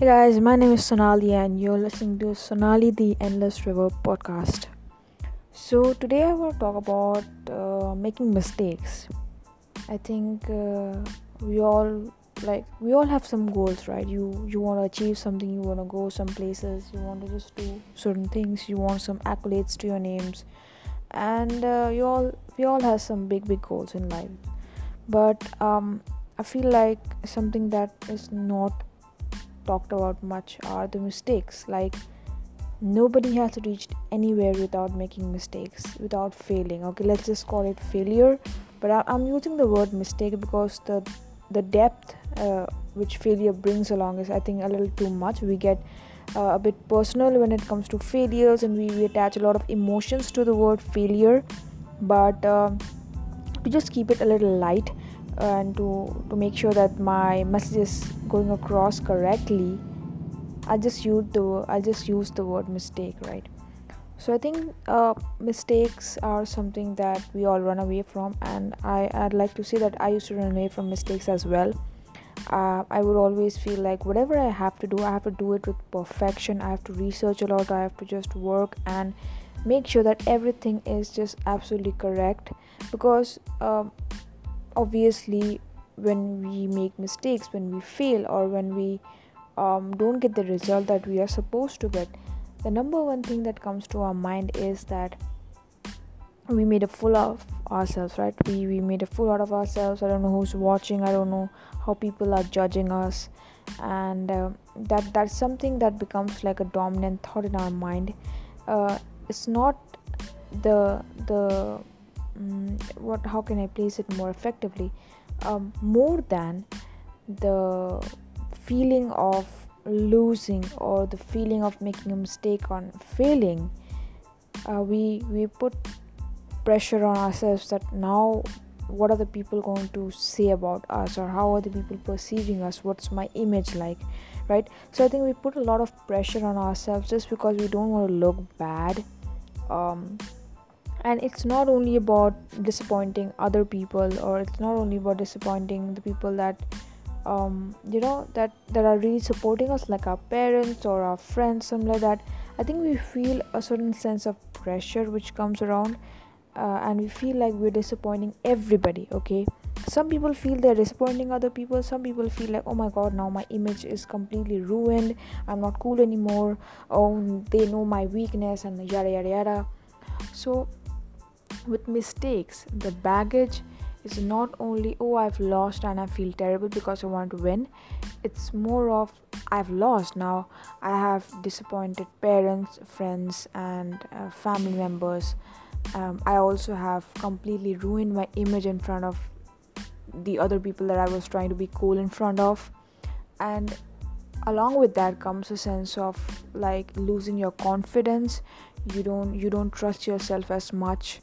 Hey guys, my name is Sonali, and you're listening to Sonali the Endless River podcast. So, today I want to talk about uh, making mistakes. I think uh, we all like we all have some goals right you you want to achieve something you want to go some places you want to just do certain things you want some accolades to your names and uh, you all we all have some big big goals in life but um, i feel like something that is not talked about much are the mistakes. Like nobody has reached anywhere without making mistakes without failing. Okay let's just call it failure. But I, i'm using the word mistake because the the depth uh, which failure brings along is i think a little too much. We get uh, a bit personal when it comes to failures and we, we attach a lot of emotions to the word failure. But uh, to just keep it a little light and to to make sure that my message is going across correctly i just use the i just use the word mistake right? So i think uh, mistakes are something that we all run away from and i i'd like to say that i used to run away from mistakes as well. Uh, i would always feel like whatever i have to do i have to do it with perfection. I have to research a lot. I have to just work and make sure that everything is just absolutely correct. Because um, obviously when we make mistakes when we fail or when we um, don't get the result that we are supposed to get the number one thing that comes to our mind is that we made a fool of ourselves right? We we made a fool out of ourselves. I don't know who's watching. I don't know how people are judging us. And uh, that that's something that becomes like a dominant thought in our mind. Uh, it's not the the um, what how can i place it more effectively? Um, more than the feeling of losing or the feeling of making a mistake on failing uh, we we put pressure on ourselves that now what are the people going to say about us or how are the people perceiving us? What's my image like? Right? So i think we put a lot of pressure on ourselves just because we don't want to look bad um, and it's not only about disappointing other people or it's not only about disappointing the people that um, you know that that are really supporting us like our parents or our friends something like that. I think we feel a certain sense of pressure which comes around uh, and we feel like we're disappointing everybody okay? Some people feel they're disappointing other people. Some people feel like oh my god now my image is completely ruined. I'm not cool anymore. Oh they know my weakness and yada yada yada. So with mistakes. The baggage is not only oh i've lost and i feel terrible because i want to win. It's more of i've lost. Now i have disappointed parents friends and uh, family members. Um, i also have completely ruined my image in front of the other people that i was trying to be cool in front of. And along with that comes a sense of like losing your confidence. You don't you don't trust yourself as much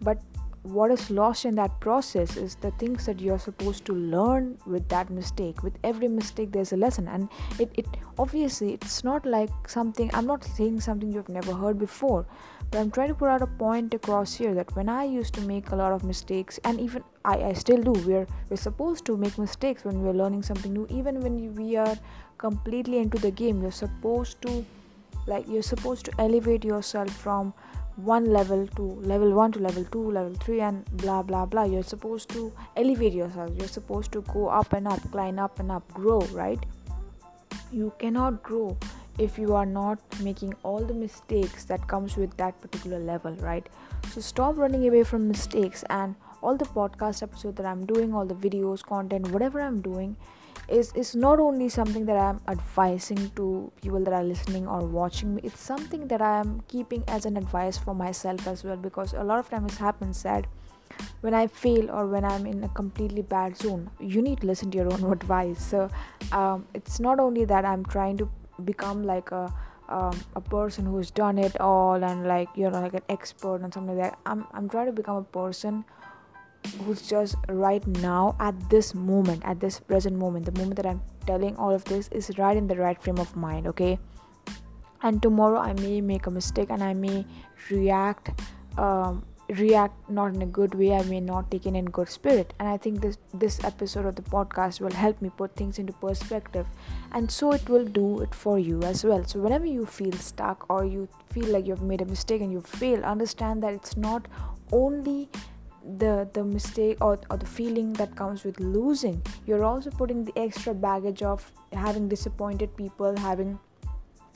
but what is lost in that process is the things that you're supposed to learn with that mistake. With every mistake there's a lesson. And it, it obviously it's not like something i'm not saying something you've never heard before but i'm trying to put out a point across here that when i used to make a lot of mistakes and even i, I still do we're we're supposed to make mistakes when we're learning something new. Even when we are completely into the game you're supposed to like you're supposed to elevate yourself from one level to level 1 to level 2 level 3 and blah blah blah. You're supposed to elevate yourself. You're supposed to go up and up climb up and up grow right? You cannot grow if you are not making all the mistakes that comes with that particular level right? So stop running away from mistakes and all the podcast episode that i'm doing all the videos content whatever i'm doing is is not only something that i'm advising to people that are listening or watching me it's something that i am keeping as an advice for myself as well because a lot of times it happens that when i fail or when i'm in a completely bad zone you need to listen to your own advice. So um, it's not only that i'm trying to become like a um, a person who's done it all and like you know like an expert and something like that. I'm, I'm trying to become a person who's just right now at this moment at this present moment the moment that i'm telling all of this is right in the right frame of mind okay? And tomorrow i may make a mistake and i may react um, react not in a good way i may not take it in good spirit. And i think this this episode of the podcast will help me put things into perspective. And so it will do it for you as well. So whenever you feel stuck or you feel like you've made a mistake and you fail understand that it's not only the the mistake or, or the feeling that comes with losing you're also putting the extra baggage of having disappointed people having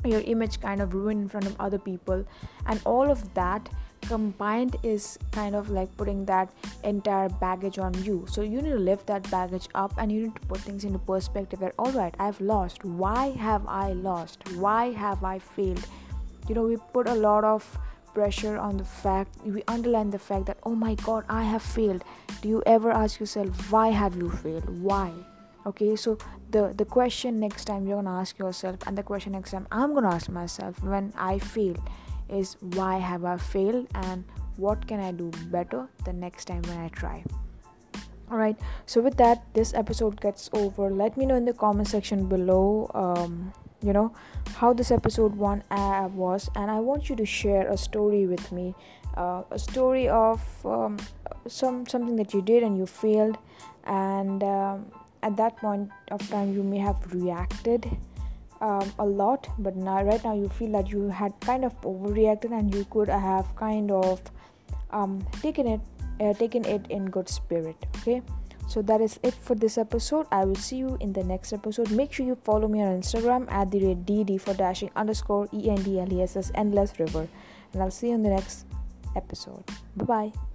your image kind of ruined in front of other people. And all of that combined is kind of like putting that entire baggage on you. So you need to lift that baggage up and you need to put things into perspective that all right i've lost. Why have i lost? Why have i failed? You know we put a lot of pressure on the fact we underline the fact that oh my god i have failed do you ever ask yourself why have you failed why okay so the the question next time you're gonna ask yourself and the question next time i'm gonna ask myself when i fail is why have I failed and what can I do better the next time when I try. Alright, so with that, this episode gets over. Let me know in the comment section below, um, you know, how this episode one uh, was, and I want you to share a story with me, uh, a story of um, some something that you did and you failed, and um, at that point of time you may have reacted um, a lot. But now right now you feel that you had kind of overreacted and you could have kind of um, taken it uh, taken it in good spirit okay so that is it for this episode. I will see you in the next episode. Make sure you follow me on instagram at the rate dd for dashing underscore endless endless river. And i'll see you in the next episode. Bye bye